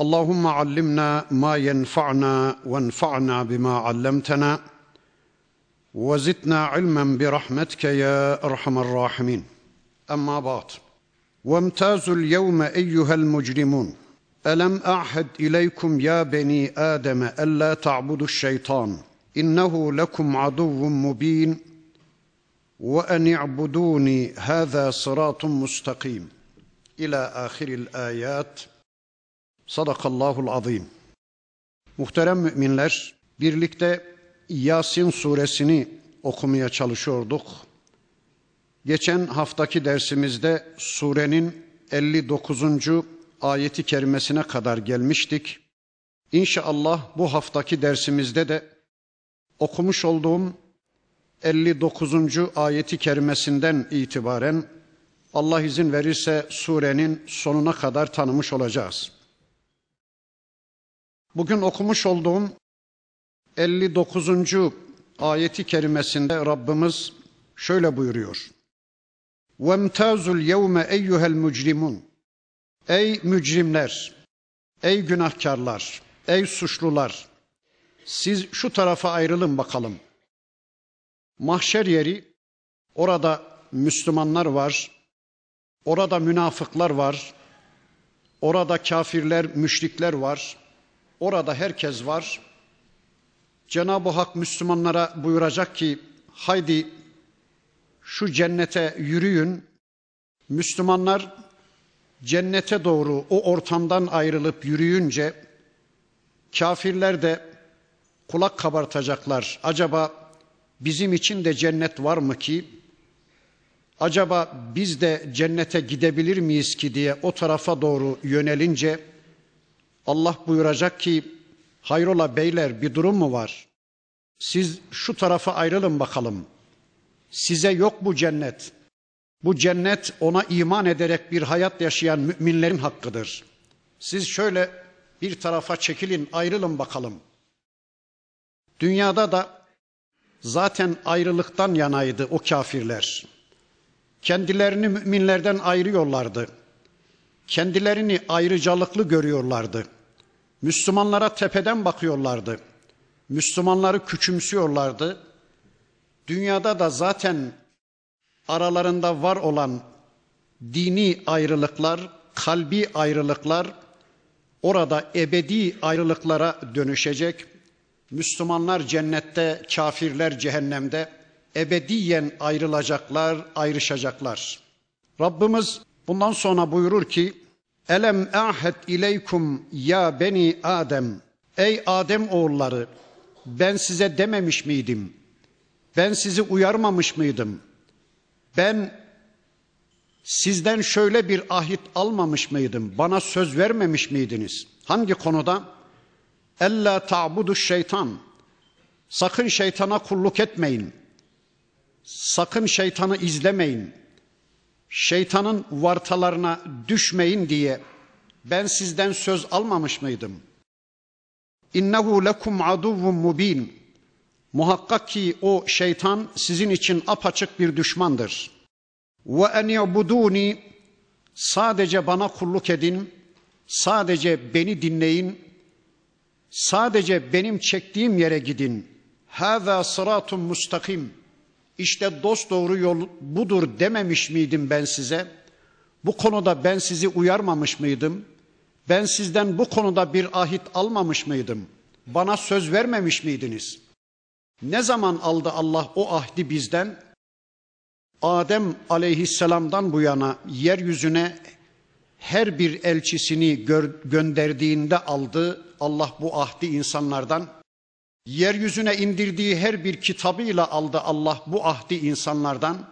اللهم علمنا ما ينفعنا وانفعنا بما علمتنا وزدنا علما برحمتك يا أرحم الراحمين. أما بعد وامتازوا اليوم أيها المجرمون. ألم أعهد إليكم يا بني آدم ألا تعبدوا الشيطان؟ إنه لكم عدو مبين وأن اعبدوني هذا صراط مستقيم. إلى آخر الآيات. Sadakallahul azim. Muhterem müminler, birlikte Yasin suresini okumaya çalışıyorduk. Geçen haftaki dersimizde surenin 59. ayeti kerimesine kadar gelmiştik. İnşallah bu haftaki dersimizde de okumuş olduğum 59. ayeti kerimesinden itibaren Allah izin verirse surenin sonuna kadar tanımış olacağız. Bugün okumuş olduğum 59. ayeti kerimesinde Rabbimiz şöyle buyuruyor. وَامْتَازُ الْيَوْمَ اَيُّهَا الْمُجْرِمُونَ Ey mücrimler, ey günahkarlar, ey suçlular, siz şu tarafa ayrılın bakalım. Mahşer yeri, orada Müslümanlar var, orada münafıklar var, orada kafirler, müşrikler var, Orada herkes var. Cenab-ı Hak Müslümanlara buyuracak ki haydi şu cennete yürüyün. Müslümanlar cennete doğru o ortamdan ayrılıp yürüyünce kafirler de kulak kabartacaklar. Acaba bizim için de cennet var mı ki? Acaba biz de cennete gidebilir miyiz ki diye o tarafa doğru yönelince Allah buyuracak ki hayrola beyler bir durum mu var? Siz şu tarafa ayrılın bakalım. Size yok bu cennet. Bu cennet ona iman ederek bir hayat yaşayan müminlerin hakkıdır. Siz şöyle bir tarafa çekilin, ayrılın bakalım. Dünyada da zaten ayrılıktan yanaydı o kafirler. Kendilerini müminlerden ayırıyorlardı. Kendilerini ayrıcalıklı görüyorlardı. Müslümanlara tepeden bakıyorlardı. Müslümanları küçümsüyorlardı. Dünyada da zaten aralarında var olan dini ayrılıklar, kalbi ayrılıklar orada ebedi ayrılıklara dönüşecek. Müslümanlar cennette, kafirler cehennemde ebediyen ayrılacaklar, ayrışacaklar. Rabbimiz bundan sonra buyurur ki Elem ahed ileykum ya beni Adem. Ey Adem oğulları ben size dememiş miydim? Ben sizi uyarmamış mıydım? Ben sizden şöyle bir ahit almamış mıydım? Bana söz vermemiş miydiniz? Hangi konuda? Ella ta'budu şeytan. Sakın şeytana kulluk etmeyin. Sakın şeytanı izlemeyin şeytanın vartalarına düşmeyin diye ben sizden söz almamış mıydım? İnnehu lekum aduvvun mubin. Muhakkak ki o şeytan sizin için apaçık bir düşmandır. Ve en yabuduni sadece bana kulluk edin, sadece beni dinleyin, sadece benim çektiğim yere gidin. Hâzâ sıratun mustakim. İşte dost doğru yol budur dememiş miydim ben size? Bu konuda ben sizi uyarmamış mıydım? Ben sizden bu konuda bir ahit almamış mıydım? Bana söz vermemiş miydiniz? Ne zaman aldı Allah o ahdi bizden? Adem aleyhisselamdan bu yana yeryüzüne her bir elçisini gö- gönderdiğinde aldı Allah bu ahdi insanlardan. Yeryüzüne indirdiği her bir kitabıyla aldı Allah bu ahdi insanlardan.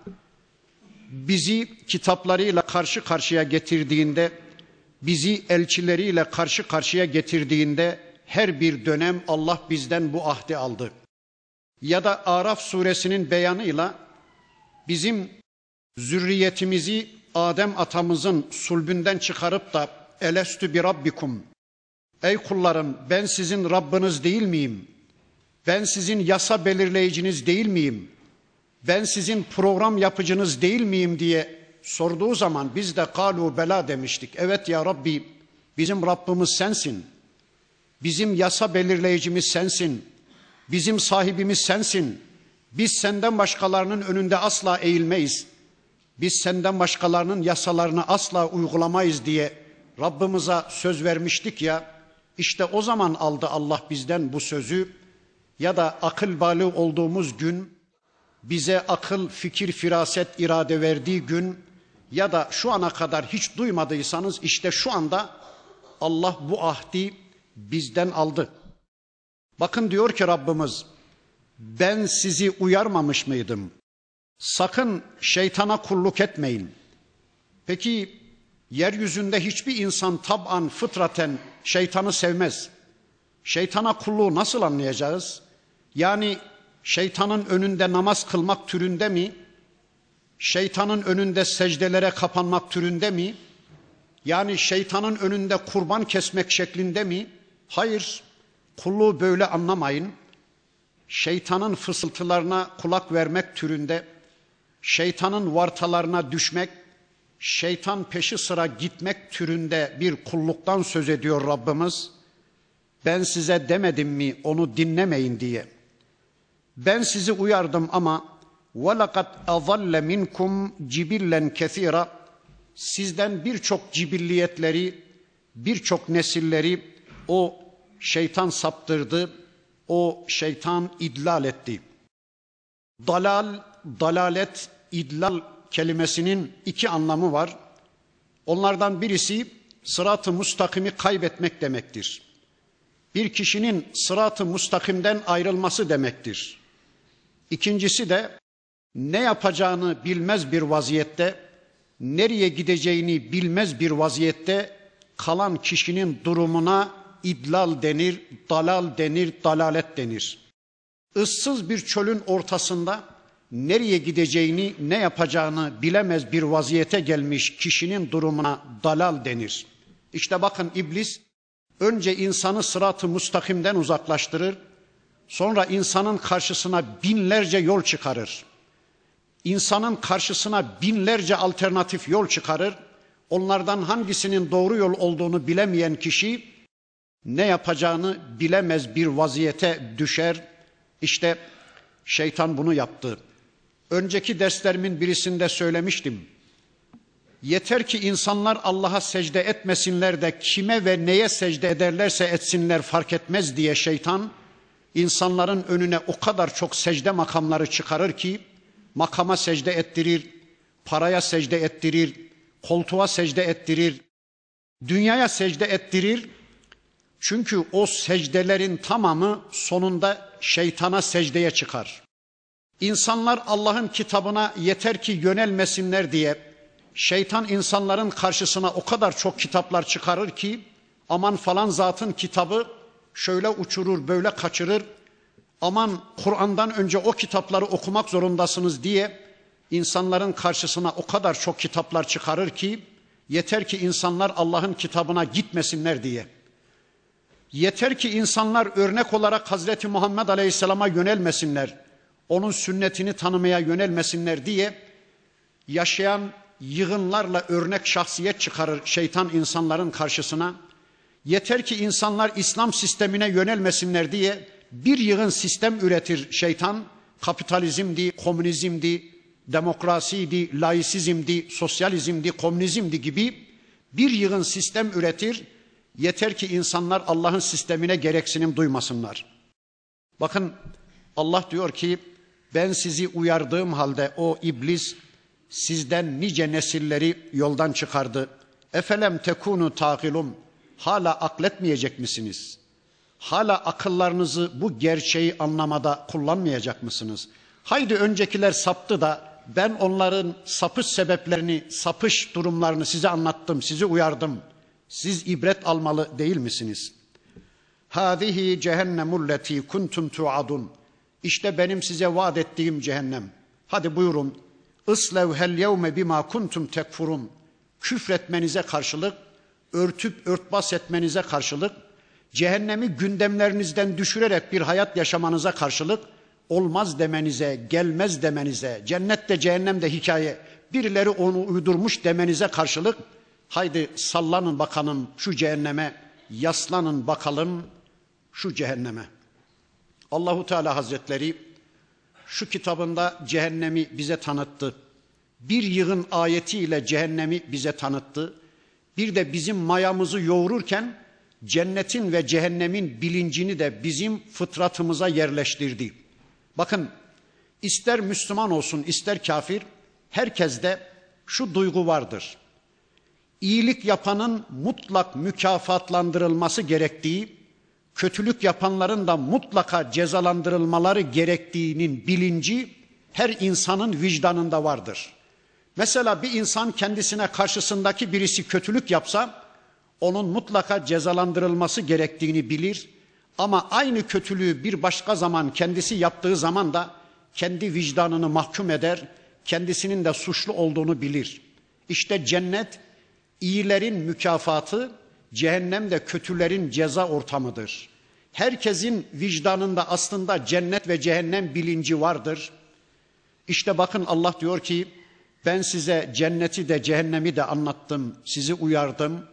Bizi kitaplarıyla karşı karşıya getirdiğinde, bizi elçileriyle karşı karşıya getirdiğinde her bir dönem Allah bizden bu ahdi aldı. Ya da Araf suresinin beyanıyla bizim zürriyetimizi Adem atamızın sulbünden çıkarıp da elestü bi rabbikum Ey kullarım ben sizin Rabbiniz değil miyim? Ben sizin yasa belirleyiciniz değil miyim? Ben sizin program yapıcınız değil miyim diye sorduğu zaman biz de kalu bela demiştik. Evet ya Rabbi bizim Rabbimiz sensin. Bizim yasa belirleyicimiz sensin. Bizim sahibimiz sensin. Biz senden başkalarının önünde asla eğilmeyiz. Biz senden başkalarının yasalarını asla uygulamayız diye Rabbimize söz vermiştik ya. İşte o zaman aldı Allah bizden bu sözü ya da akıl balı olduğumuz gün bize akıl, fikir, firaset, irade verdiği gün ya da şu ana kadar hiç duymadıysanız işte şu anda Allah bu ahdi bizden aldı. Bakın diyor ki Rabbimiz ben sizi uyarmamış mıydım? Sakın şeytana kulluk etmeyin. Peki yeryüzünde hiçbir insan tab'an fıtraten şeytanı sevmez. Şeytana kulluğu nasıl anlayacağız? Yani şeytanın önünde namaz kılmak türünde mi? Şeytanın önünde secdelere kapanmak türünde mi? Yani şeytanın önünde kurban kesmek şeklinde mi? Hayır. Kulluğu böyle anlamayın. Şeytanın fısıltılarına kulak vermek türünde, şeytanın vartalarına düşmek, şeytan peşi sıra gitmek türünde bir kulluktan söz ediyor Rabbimiz. Ben size demedim mi onu dinlemeyin diye. Ben sizi uyardım ama وَلَقَدْ اَظَلَّ مِنْكُمْ cibillen كَثِيرًا Sizden birçok cibilliyetleri, birçok nesilleri o şeytan saptırdı, o şeytan idlal etti. Dalal, dalalet, idlal kelimesinin iki anlamı var. Onlardan birisi sırat-ı mustakimi kaybetmek demektir. Bir kişinin sırat-ı mustakimden ayrılması demektir. İkincisi de ne yapacağını bilmez bir vaziyette, nereye gideceğini bilmez bir vaziyette kalan kişinin durumuna idlal denir, dalal denir, dalalet denir. Issız bir çölün ortasında nereye gideceğini, ne yapacağını bilemez bir vaziyete gelmiş kişinin durumuna dalal denir. İşte bakın iblis önce insanı sırat-ı mustakimden uzaklaştırır, sonra insanın karşısına binlerce yol çıkarır. İnsanın karşısına binlerce alternatif yol çıkarır. Onlardan hangisinin doğru yol olduğunu bilemeyen kişi ne yapacağını bilemez bir vaziyete düşer. İşte şeytan bunu yaptı. Önceki derslerimin birisinde söylemiştim. Yeter ki insanlar Allah'a secde etmesinler de kime ve neye secde ederlerse etsinler fark etmez diye şeytan insanların önüne o kadar çok secde makamları çıkarır ki makama secde ettirir, paraya secde ettirir, koltuğa secde ettirir, dünyaya secde ettirir. Çünkü o secdelerin tamamı sonunda şeytana secdeye çıkar. İnsanlar Allah'ın kitabına yeter ki yönelmesinler diye şeytan insanların karşısına o kadar çok kitaplar çıkarır ki aman falan zatın kitabı şöyle uçurur böyle kaçırır aman Kur'an'dan önce o kitapları okumak zorundasınız diye insanların karşısına o kadar çok kitaplar çıkarır ki yeter ki insanlar Allah'ın kitabına gitmesinler diye. Yeter ki insanlar örnek olarak Hazreti Muhammed Aleyhisselam'a yönelmesinler onun sünnetini tanımaya yönelmesinler diye yaşayan yığınlarla örnek şahsiyet çıkarır şeytan insanların karşısına. Yeter ki insanlar İslam sistemine yönelmesinler diye bir yığın sistem üretir şeytan. Kapitalizmdi, komünizmdi, demokrasiydi, laisizmdi, sosyalizmdi, komünizmdi gibi bir yığın sistem üretir. Yeter ki insanlar Allah'ın sistemine gereksinim duymasınlar. Bakın Allah diyor ki ben sizi uyardığım halde o iblis sizden nice nesilleri yoldan çıkardı. Efelem tekunu takilum. Hala akletmeyecek misiniz? Hala akıllarınızı bu gerçeği anlamada kullanmayacak mısınız? Haydi öncekiler saptı da ben onların sapış sebeplerini, sapış durumlarını size anlattım, sizi uyardım. Siz ibret almalı değil misiniz? Hâzihi cehennemul leti kuntum tuadun. İşte benim size vaat ettiğim cehennem. Hadi buyurun. Islevhel yevme bima kuntum tekfurun. Küfretmenize karşılık, örtüp örtbas etmenize karşılık, cehennemi gündemlerinizden düşürerek bir hayat yaşamanıza karşılık, olmaz demenize, gelmez demenize, cennette cehennemde hikaye, birileri onu uydurmuş demenize karşılık, haydi sallanın bakalım şu cehenneme, yaslanın bakalım şu cehenneme. Allahu Teala Hazretleri şu kitabında cehennemi bize tanıttı. Bir yığın ayetiyle cehennemi bize tanıttı. Bir de bizim mayamızı yoğururken cennetin ve cehennemin bilincini de bizim fıtratımıza yerleştirdi. Bakın ister Müslüman olsun ister kafir herkeste şu duygu vardır. İyilik yapanın mutlak mükafatlandırılması gerektiği, kötülük yapanların da mutlaka cezalandırılmaları gerektiğinin bilinci her insanın vicdanında vardır. Mesela bir insan kendisine karşısındaki birisi kötülük yapsa onun mutlaka cezalandırılması gerektiğini bilir. Ama aynı kötülüğü bir başka zaman kendisi yaptığı zaman da kendi vicdanını mahkum eder, kendisinin de suçlu olduğunu bilir. İşte cennet iyilerin mükafatı, cehennem de kötülerin ceza ortamıdır. Herkesin vicdanında aslında cennet ve cehennem bilinci vardır. İşte bakın Allah diyor ki ben size cenneti de cehennemi de anlattım, sizi uyardım.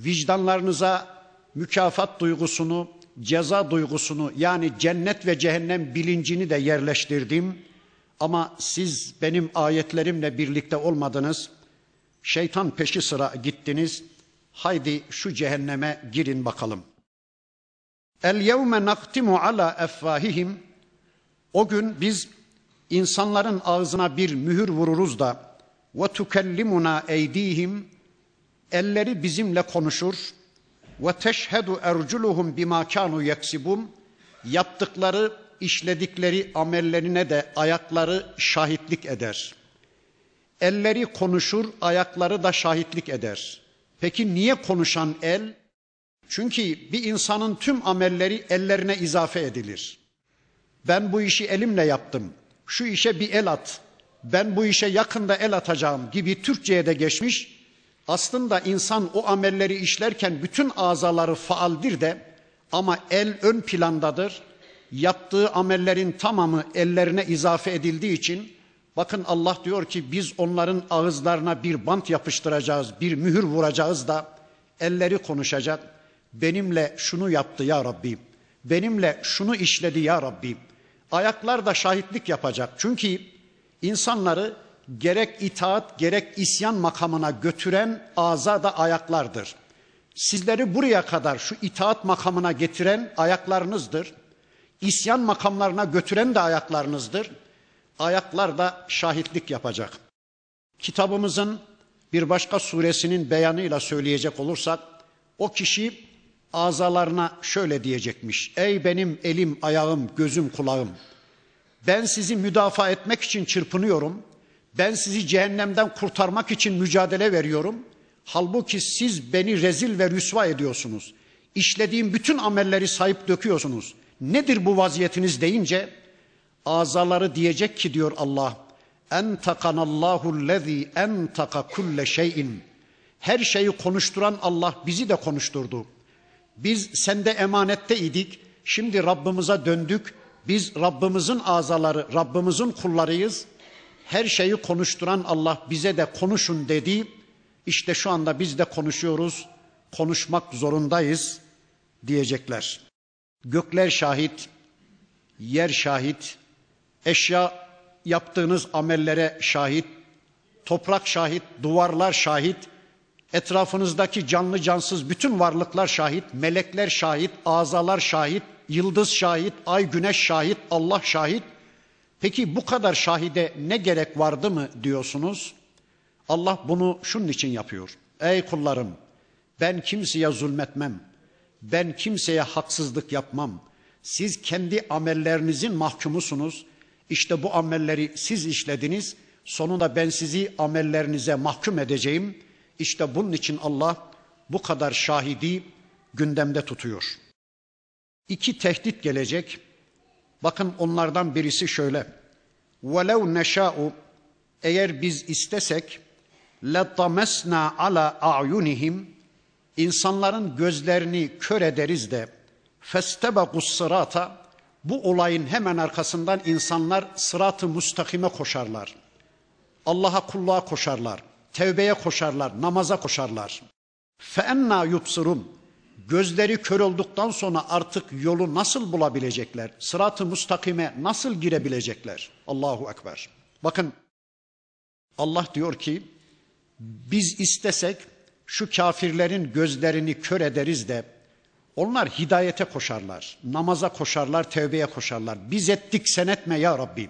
Vicdanlarınıza mükafat duygusunu, ceza duygusunu yani cennet ve cehennem bilincini de yerleştirdim. Ama siz benim ayetlerimle birlikte olmadınız. Şeytan peşi sıra gittiniz. Haydi şu cehenneme girin bakalım. El yevme naktimu ala effahihim. O gün biz insanların ağzına bir mühür vururuz da ve tukellimuna eydihim elleri bizimle konuşur ve teşhedu erculuhum bima kanu yeksibun yaptıkları işledikleri amellerine de ayakları şahitlik eder. Elleri konuşur, ayakları da şahitlik eder. Peki niye konuşan el? Çünkü bir insanın tüm amelleri ellerine izafe edilir. Ben bu işi elimle yaptım. Şu işe bir el at. Ben bu işe yakında el atacağım gibi Türkçe'ye de geçmiş. Aslında insan o amelleri işlerken bütün azaları faaldir de ama el ön plandadır. Yaptığı amellerin tamamı ellerine izafe edildiği için bakın Allah diyor ki biz onların ağızlarına bir bant yapıştıracağız, bir mühür vuracağız da elleri konuşacak. Benimle şunu yaptı ya Rabbi. Benimle şunu işledi ya Rabbi. Ayaklar da şahitlik yapacak. Çünkü insanları gerek itaat gerek isyan makamına götüren ağza da ayaklardır. Sizleri buraya kadar şu itaat makamına getiren ayaklarınızdır. İsyan makamlarına götüren de ayaklarınızdır. Ayaklar da şahitlik yapacak. Kitabımızın bir başka suresinin beyanıyla söyleyecek olursak o kişi azalarına şöyle diyecekmiş. Ey benim elim, ayağım, gözüm, kulağım. Ben sizi müdafaa etmek için çırpınıyorum. Ben sizi cehennemden kurtarmak için mücadele veriyorum. Halbuki siz beni rezil ve rüsva ediyorsunuz. İşlediğim bütün amelleri sahip döküyorsunuz. Nedir bu vaziyetiniz deyince azaları diyecek ki diyor Allah. Entakanallahu lezî entaka kulle şeyin. Her şeyi konuşturan Allah bizi de konuşturdu. Biz sende emanette idik. Şimdi Rabbimize döndük. Biz Rabbimizin azaları, Rabbimizin kullarıyız. Her şeyi konuşturan Allah bize de konuşun dedi. İşte şu anda biz de konuşuyoruz. Konuşmak zorundayız diyecekler. Gökler şahit, yer şahit, eşya yaptığınız amellere şahit, toprak şahit, duvarlar şahit, etrafınızdaki canlı cansız bütün varlıklar şahit, melekler şahit, azalar şahit, yıldız şahit, ay güneş şahit, Allah şahit. Peki bu kadar şahide ne gerek vardı mı diyorsunuz? Allah bunu şunun için yapıyor. Ey kullarım ben kimseye zulmetmem. Ben kimseye haksızlık yapmam. Siz kendi amellerinizin mahkumusunuz. İşte bu amelleri siz işlediniz. Sonunda ben sizi amellerinize mahkum edeceğim. İşte bunun için Allah bu kadar şahidi gündemde tutuyor. iki tehdit gelecek. Bakın onlardan birisi şöyle. وَلَوْ نَشَاءُ Eğer biz istesek لَطَمَسْنَا عَلَى أَعْيُنِهِمْ insanların gözlerini kör ederiz de فَاسْتَبَقُوا sırata bu olayın hemen arkasından insanlar sırat-ı mustakime koşarlar. Allah'a kulluğa koşarlar. Tevbeye koşarlar, namaza koşarlar. فَاَنَّا يُبْصِرُونَ Gözleri kör olduktan sonra artık yolu nasıl bulabilecekler? Sırat-ı mustakime nasıl girebilecekler? Allahu Ekber. Bakın Allah diyor ki biz istesek şu kafirlerin gözlerini kör ederiz de onlar hidayete koşarlar, namaza koşarlar, tevbeye koşarlar. Biz ettik sen etme ya Rabbi.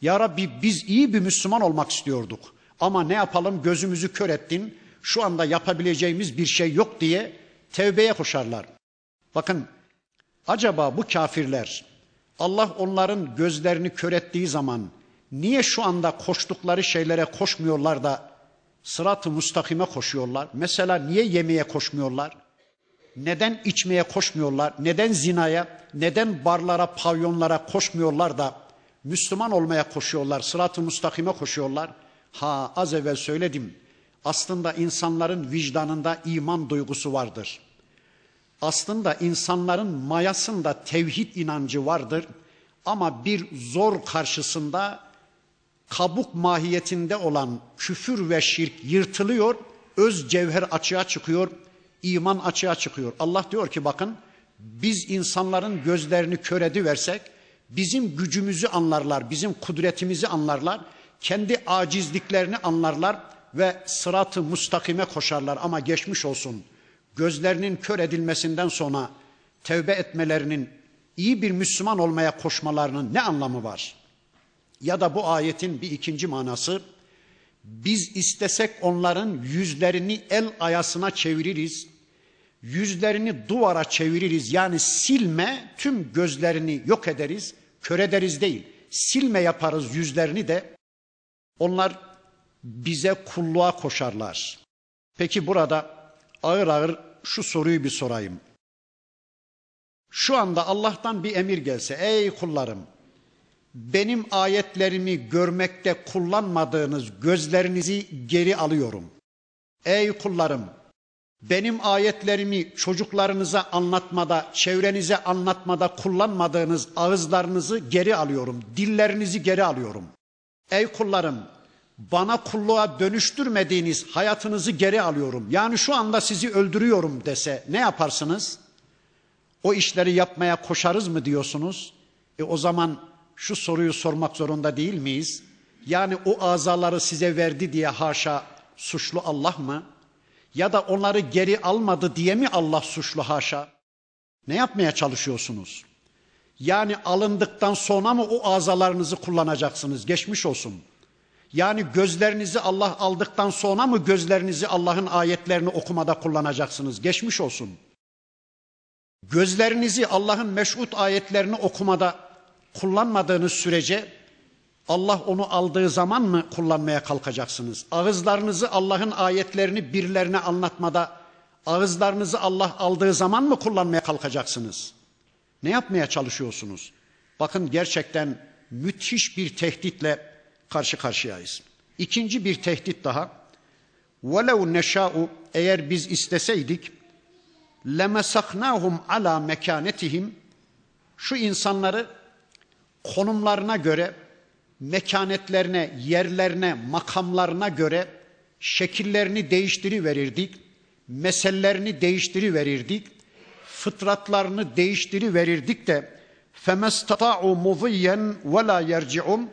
Ya Rabbi biz iyi bir Müslüman olmak istiyorduk. Ama ne yapalım gözümüzü kör ettin. Şu anda yapabileceğimiz bir şey yok diye tevbeye koşarlar. Bakın acaba bu kafirler Allah onların gözlerini kör ettiği zaman niye şu anda koştukları şeylere koşmuyorlar da sırat-ı mustakime koşuyorlar? Mesela niye yemeğe koşmuyorlar? Neden içmeye koşmuyorlar? Neden zinaya, neden barlara, pavyonlara koşmuyorlar da Müslüman olmaya koşuyorlar, sırat-ı mustakime koşuyorlar? Ha az evvel söyledim. Aslında insanların vicdanında iman duygusu vardır. Aslında insanların mayasında tevhid inancı vardır. Ama bir zor karşısında kabuk mahiyetinde olan küfür ve şirk yırtılıyor, öz cevher açığa çıkıyor, iman açığa çıkıyor. Allah diyor ki bakın biz insanların gözlerini kör ediversek bizim gücümüzü anlarlar, bizim kudretimizi anlarlar, kendi acizliklerini anlarlar ve sıratı mustakime koşarlar ama geçmiş olsun. Gözlerinin kör edilmesinden sonra tevbe etmelerinin iyi bir Müslüman olmaya koşmalarının ne anlamı var? Ya da bu ayetin bir ikinci manası biz istesek onların yüzlerini el ayasına çeviririz. Yüzlerini duvara çeviririz. Yani silme tüm gözlerini yok ederiz. Kör ederiz değil. Silme yaparız yüzlerini de. Onlar bize kulluğa koşarlar. Peki burada ağır ağır şu soruyu bir sorayım. Şu anda Allah'tan bir emir gelse ey kullarım benim ayetlerimi görmekte kullanmadığınız gözlerinizi geri alıyorum. Ey kullarım, benim ayetlerimi çocuklarınıza anlatmada, çevrenize anlatmada kullanmadığınız ağızlarınızı geri alıyorum, dillerinizi geri alıyorum. Ey kullarım, bana kulluğa dönüştürmediğiniz hayatınızı geri alıyorum. Yani şu anda sizi öldürüyorum dese ne yaparsınız? O işleri yapmaya koşarız mı diyorsunuz? E o zaman şu soruyu sormak zorunda değil miyiz? Yani o azaları size verdi diye haşa suçlu Allah mı? Ya da onları geri almadı diye mi Allah suçlu haşa? Ne yapmaya çalışıyorsunuz? Yani alındıktan sonra mı o azalarınızı kullanacaksınız? Geçmiş olsun. Yani gözlerinizi Allah aldıktan sonra mı gözlerinizi Allah'ın ayetlerini okumada kullanacaksınız? Geçmiş olsun. Gözlerinizi Allah'ın meşhut ayetlerini okumada kullanmadığınız sürece Allah onu aldığı zaman mı kullanmaya kalkacaksınız? Ağızlarınızı Allah'ın ayetlerini birilerine anlatmada ağızlarınızı Allah aldığı zaman mı kullanmaya kalkacaksınız? Ne yapmaya çalışıyorsunuz? Bakın gerçekten müthiş bir tehditle karşı karşıyayız. İkinci bir tehdit daha. وَلَوْ neşâ'u Eğer biz isteseydik لَمَسَخْنَاهُمْ ala mekanetihim Şu insanları konumlarına göre, mekanetlerine, yerlerine, makamlarına göre şekillerini değiştiriverirdik, meselelerini değiştiriverirdik, fıtratlarını değiştiriverirdik de فَمَسْتَطَاعُوا مُضِيًّا وَلَا يَرْجِعُونَ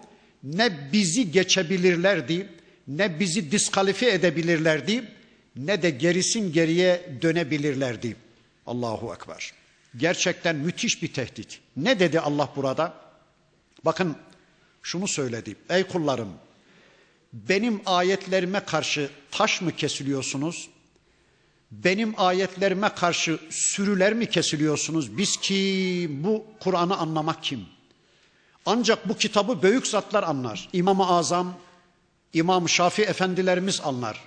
Ne bizi geçebilirlerdi, ne bizi diskalifiye edebilirlerdi, ne de gerisin geriye dönebilirlerdi. Allahu Ekber. Gerçekten müthiş bir tehdit. Ne dedi Allah burada? Bakın şunu söyledi. Ey kullarım benim ayetlerime karşı taş mı kesiliyorsunuz? Benim ayetlerime karşı sürüler mi kesiliyorsunuz? Biz ki bu Kur'an'ı anlamak kim? Ancak bu kitabı büyük zatlar anlar. İmam-ı Azam, İmam Şafi efendilerimiz anlar.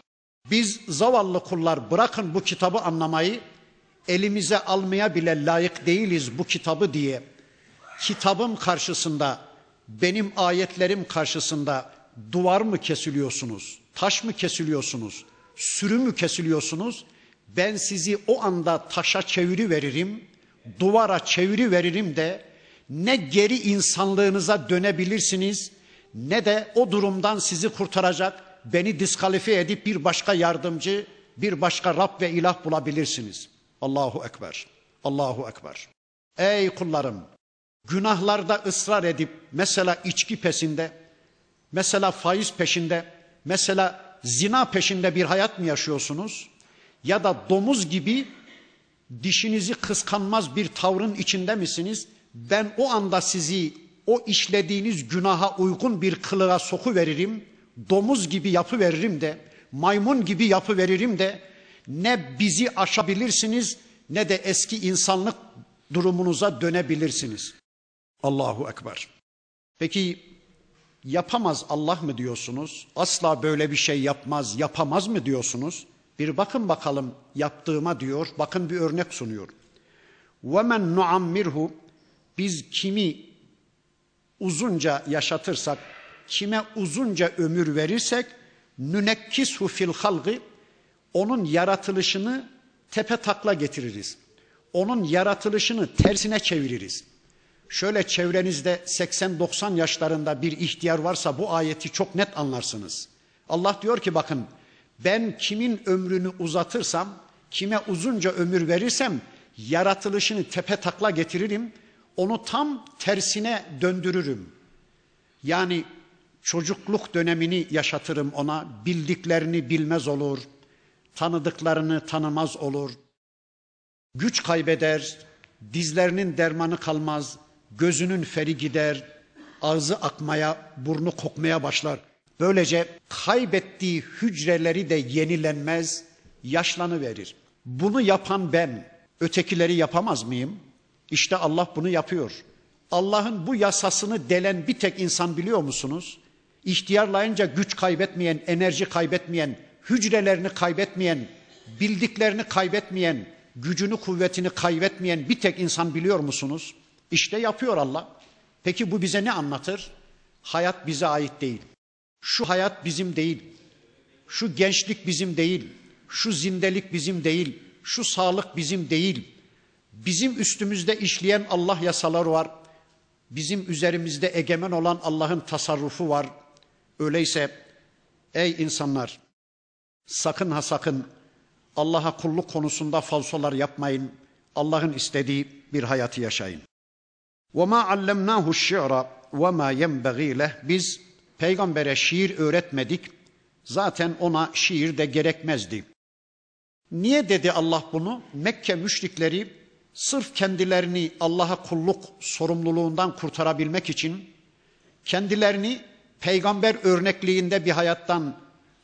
Biz zavallı kullar bırakın bu kitabı anlamayı, elimize almaya bile layık değiliz bu kitabı diye kitabım karşısında benim ayetlerim karşısında duvar mı kesiliyorsunuz? Taş mı kesiliyorsunuz? Sürü mü kesiliyorsunuz? Ben sizi o anda taşa çeviri veririm, duvara çeviri veririm de ne geri insanlığınıza dönebilirsiniz ne de o durumdan sizi kurtaracak beni diskalifiye edip bir başka yardımcı, bir başka Rab ve ilah bulabilirsiniz. Allahu Ekber. Allahu Ekber. Ey kullarım, günahlarda ısrar edip mesela içki pesinde, mesela faiz peşinde, mesela zina peşinde bir hayat mı yaşıyorsunuz? Ya da domuz gibi dişinizi kıskanmaz bir tavrın içinde misiniz? Ben o anda sizi o işlediğiniz günaha uygun bir kılığa soku veririm, domuz gibi yapı veririm de, maymun gibi yapı veririm de ne bizi aşabilirsiniz ne de eski insanlık durumunuza dönebilirsiniz. Allahu Ekber. Peki yapamaz Allah mı diyorsunuz? Asla böyle bir şey yapmaz, yapamaz mı diyorsunuz? Bir bakın bakalım yaptığıma diyor. Bakın bir örnek sunuyor. وَمَنْ نُعَمِّرْهُ Biz kimi uzunca yaşatırsak, kime uzunca ömür verirsek nünekkishu fil halgı onun yaratılışını tepe takla getiririz. Onun yaratılışını tersine çeviririz. Şöyle çevrenizde 80-90 yaşlarında bir ihtiyar varsa bu ayeti çok net anlarsınız. Allah diyor ki bakın ben kimin ömrünü uzatırsam, kime uzunca ömür verirsem yaratılışını tepe takla getiririm. Onu tam tersine döndürürüm. Yani çocukluk dönemini yaşatırım ona, bildiklerini bilmez olur, tanıdıklarını tanımaz olur. Güç kaybeder, dizlerinin dermanı kalmaz, gözünün feri gider, ağzı akmaya, burnu kokmaya başlar. Böylece kaybettiği hücreleri de yenilenmez, yaşlanıverir. Bunu yapan ben, ötekileri yapamaz mıyım? İşte Allah bunu yapıyor. Allah'ın bu yasasını delen bir tek insan biliyor musunuz? İhtiyarlayınca güç kaybetmeyen, enerji kaybetmeyen, hücrelerini kaybetmeyen, bildiklerini kaybetmeyen, gücünü kuvvetini kaybetmeyen bir tek insan biliyor musunuz? İşte yapıyor Allah. Peki bu bize ne anlatır? Hayat bize ait değil. Şu hayat bizim değil. Şu gençlik bizim değil. Şu zindelik bizim değil. Şu sağlık bizim değil. Bizim üstümüzde işleyen Allah yasaları var. Bizim üzerimizde egemen olan Allah'ın tasarrufu var. Öyleyse ey insanlar sakın ha sakın Allah'a kulluk konusunda falsolar yapmayın. Allah'ın istediği bir hayatı yaşayın. وَمَا عَلَّمْنَاهُ الشِّعْرَ وَمَا يَنْبَغِي لَهُ Biz peygambere şiir öğretmedik. Zaten ona şiir de gerekmezdi. Niye dedi Allah bunu? Mekke müşrikleri sırf kendilerini Allah'a kulluk sorumluluğundan kurtarabilmek için kendilerini peygamber örnekliğinde bir hayattan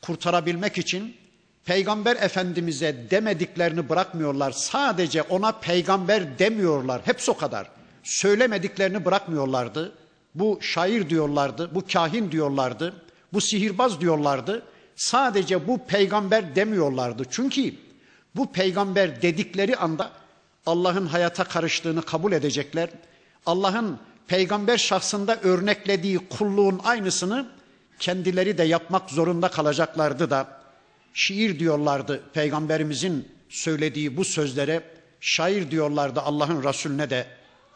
kurtarabilmek için peygamber efendimize demediklerini bırakmıyorlar. Sadece ona peygamber demiyorlar. Hepsi o kadar. Söylemediklerini bırakmıyorlardı. Bu şair diyorlardı, bu kahin diyorlardı, bu sihirbaz diyorlardı. Sadece bu peygamber demiyorlardı. Çünkü bu peygamber dedikleri anda Allah'ın hayata karıştığını kabul edecekler. Allah'ın peygamber şahsında örneklediği kulluğun aynısını kendileri de yapmak zorunda kalacaklardı da şiir diyorlardı peygamberimizin söylediği bu sözlere şair diyorlardı Allah'ın Resulüne de.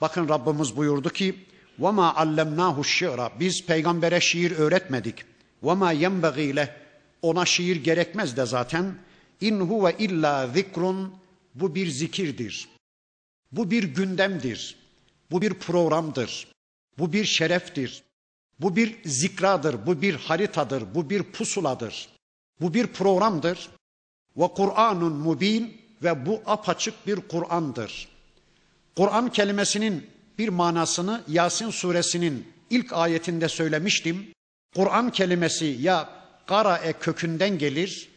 Bakın Rabbimiz buyurdu ki وَمَا عَلَّمْنَاهُ الشِّعْرَ Biz peygambere şiir öğretmedik. وَمَا يَنْبَغِي Ona şiir gerekmez de zaten. İn huve illa zikrun bu bir zikirdir. Bu bir gündemdir. Bu bir programdır. Bu bir şereftir. Bu bir zikradır, bu bir haritadır, bu bir pusuladır. Bu bir programdır. Ve Kur'anun mubin ve bu apaçık bir Kur'an'dır. Kur'an kelimesinin bir manasını Yasin suresinin ilk ayetinde söylemiştim. Kur'an kelimesi ya karae kökünden gelir,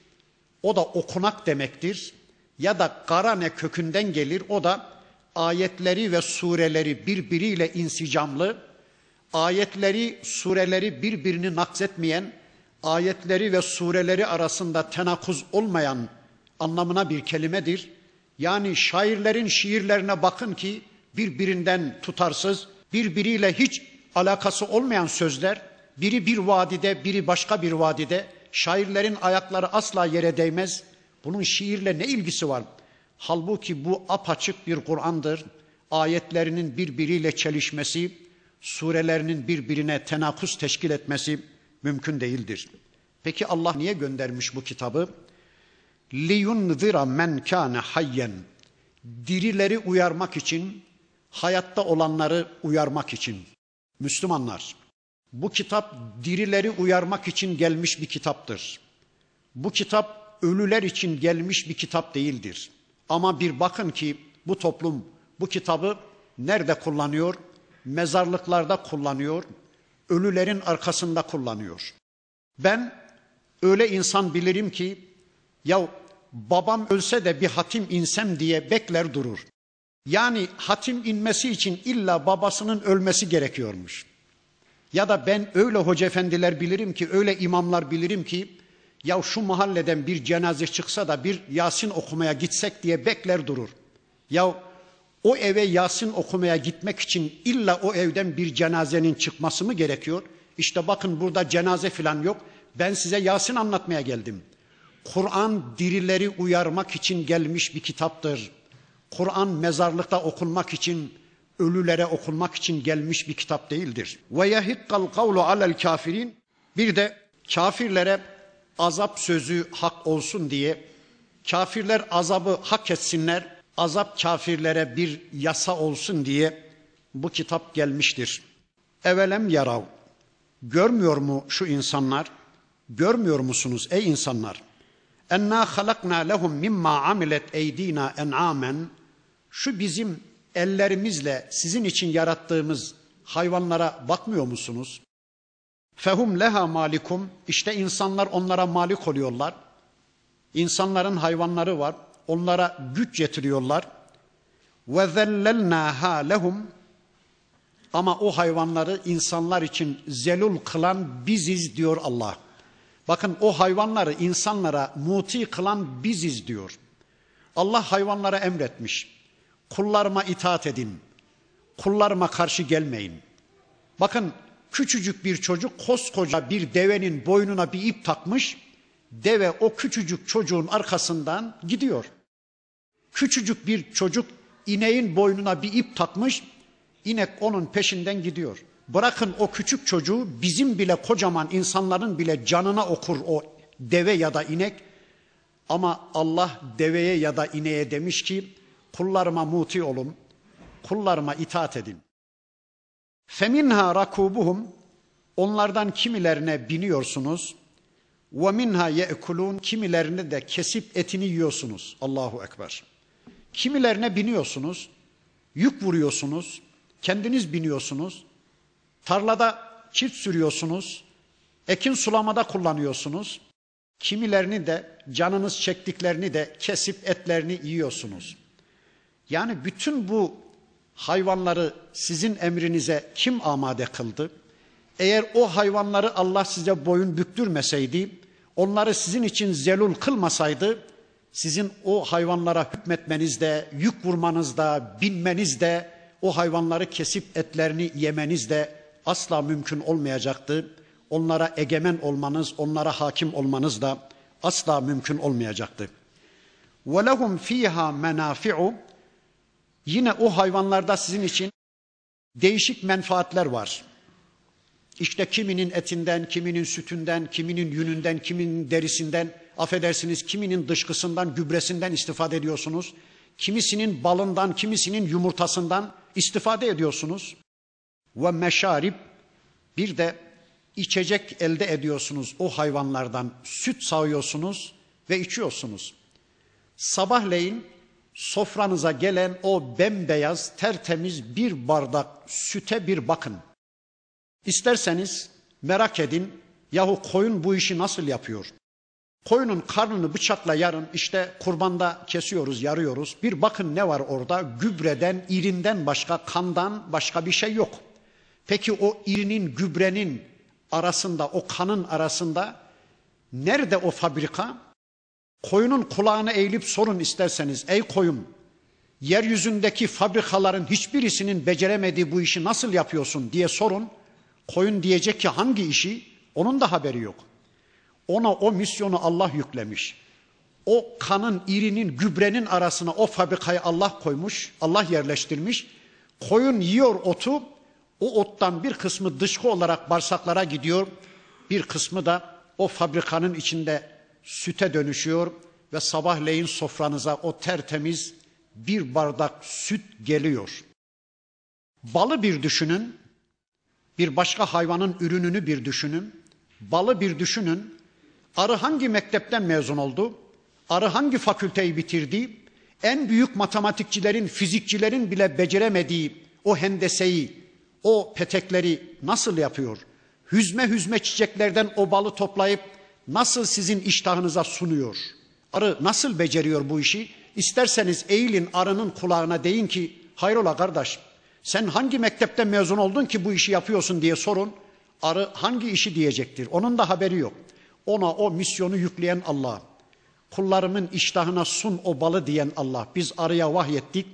o da okunak demektir. Ya da karane kökünden gelir, o da ayetleri ve sureleri birbiriyle insicamlı, ayetleri, sureleri birbirini nakzetmeyen, ayetleri ve sureleri arasında tenakuz olmayan anlamına bir kelimedir. Yani şairlerin şiirlerine bakın ki birbirinden tutarsız, birbiriyle hiç alakası olmayan sözler, biri bir vadide, biri başka bir vadide. Şairlerin ayakları asla yere değmez. Bunun şiirle ne ilgisi var? Halbuki bu apaçık bir Kur'an'dır. Ayetlerinin birbiriyle çelişmesi, surelerinin birbirine tenakuz teşkil etmesi mümkün değildir. Peki Allah niye göndermiş bu kitabı? liyunzira men kana hayyen dirileri uyarmak için hayatta olanları uyarmak için Müslümanlar bu kitap dirileri uyarmak için gelmiş bir kitaptır. Bu kitap ölüler için gelmiş bir kitap değildir. Ama bir bakın ki bu toplum bu kitabı nerede kullanıyor? Mezarlıklarda kullanıyor. Ölülerin arkasında kullanıyor. Ben öyle insan bilirim ki ya babam ölse de bir hatim insem diye bekler durur. Yani hatim inmesi için illa babasının ölmesi gerekiyormuş. Ya da ben öyle hoca efendiler bilirim ki, öyle imamlar bilirim ki, ya şu mahalleden bir cenaze çıksa da bir Yasin okumaya gitsek diye bekler durur. Ya o eve Yasin okumaya gitmek için illa o evden bir cenazenin çıkması mı gerekiyor? İşte bakın burada cenaze falan yok. Ben size Yasin anlatmaya geldim. Kur'an dirileri uyarmak için gelmiş bir kitaptır. Kur'an mezarlıkta okunmak için, ölülere okunmak için gelmiş bir kitap değildir. Ve yahikkal kavlu alel kafirin. Bir de kafirlere azap sözü hak olsun diye kafirler azabı hak etsinler, azap kafirlere bir yasa olsun diye bu kitap gelmiştir. Evelem yarav. Görmüyor mu şu insanlar? Görmüyor musunuz ey insanlar? enna halakna lehum mimma amilet eydina en'amen şu bizim ellerimizle sizin için yarattığımız hayvanlara bakmıyor musunuz? Fehum leha malikum işte insanlar onlara malik oluyorlar. İnsanların hayvanları var. Onlara güç getiriyorlar. Ve zellelnaha lehum ama o hayvanları insanlar için zelul kılan biziz diyor Allah. Bakın o hayvanları insanlara muti kılan biziz diyor. Allah hayvanlara emretmiş. Kullarıma itaat edin. Kullarıma karşı gelmeyin. Bakın küçücük bir çocuk koskoca bir devenin boynuna bir ip takmış. Deve o küçücük çocuğun arkasından gidiyor. Küçücük bir çocuk ineğin boynuna bir ip takmış. İnek onun peşinden gidiyor. Bırakın o küçük çocuğu bizim bile kocaman insanların bile canına okur o deve ya da inek. Ama Allah deveye ya da ineğe demiş ki kullarıma muti olun, kullarıma itaat edin. Feminha rakubuhum onlardan kimilerine biniyorsunuz. Ve minha ye'kulun kimilerini de kesip etini yiyorsunuz. Allahu ekber. Kimilerine biniyorsunuz, yük vuruyorsunuz, kendiniz biniyorsunuz. Tarlada çift sürüyorsunuz, ekin sulamada kullanıyorsunuz. Kimilerini de canınız çektiklerini de kesip etlerini yiyorsunuz. Yani bütün bu hayvanları sizin emrinize kim amade kıldı? Eğer o hayvanları Allah size boyun büktürmeseydi, onları sizin için zelul kılmasaydı, sizin o hayvanlara hükmetmenizde, yük vurmanızda, binmenizde, o hayvanları kesip etlerini yemenizde asla mümkün olmayacaktı. Onlara egemen olmanız, onlara hakim olmanız da asla mümkün olmayacaktı. وَلَهُمْ ف۪يهَا مَنَافِعُ Yine o hayvanlarda sizin için değişik menfaatler var. İşte kiminin etinden, kiminin sütünden, kiminin yününden, kiminin derisinden, affedersiniz kiminin dışkısından, gübresinden istifade ediyorsunuz. Kimisinin balından, kimisinin yumurtasından istifade ediyorsunuz ve meşarip bir de içecek elde ediyorsunuz o hayvanlardan süt sağıyorsunuz ve içiyorsunuz. Sabahleyin sofranıza gelen o bembeyaz tertemiz bir bardak süte bir bakın. İsterseniz merak edin yahu koyun bu işi nasıl yapıyor? Koyunun karnını bıçakla yarın işte kurbanda kesiyoruz, yarıyoruz. Bir bakın ne var orada? Gübreden, irinden başka, kandan başka bir şey yok. Peki o irinin, gübrenin arasında, o kanın arasında nerede o fabrika? Koyunun kulağına eğilip sorun isterseniz ey koyun yeryüzündeki fabrikaların hiçbirisinin beceremediği bu işi nasıl yapıyorsun diye sorun. Koyun diyecek ki hangi işi? Onun da haberi yok. Ona o misyonu Allah yüklemiş. O kanın, irinin, gübrenin arasına o fabrikayı Allah koymuş, Allah yerleştirmiş. Koyun yiyor otu, o ottan bir kısmı dışkı olarak bağırsaklara gidiyor, bir kısmı da o fabrikanın içinde süte dönüşüyor ve sabahleyin sofranıza o tertemiz bir bardak süt geliyor. Balı bir düşünün, bir başka hayvanın ürününü bir düşünün, balı bir düşünün. Arı hangi mektepten mezun oldu? Arı hangi fakülteyi bitirdi? En büyük matematikçilerin, fizikçilerin bile beceremediği o hendeseyi, o petekleri nasıl yapıyor? Hüzme hüzme çiçeklerden o balı toplayıp nasıl sizin iştahınıza sunuyor? Arı nasıl beceriyor bu işi? İsterseniz eğilin arının kulağına deyin ki hayrola kardeş sen hangi mektepten mezun oldun ki bu işi yapıyorsun diye sorun. Arı hangi işi diyecektir. Onun da haberi yok. Ona o misyonu yükleyen Allah. Kullarımın iştahına sun o balı diyen Allah. Biz arıya vahyettik.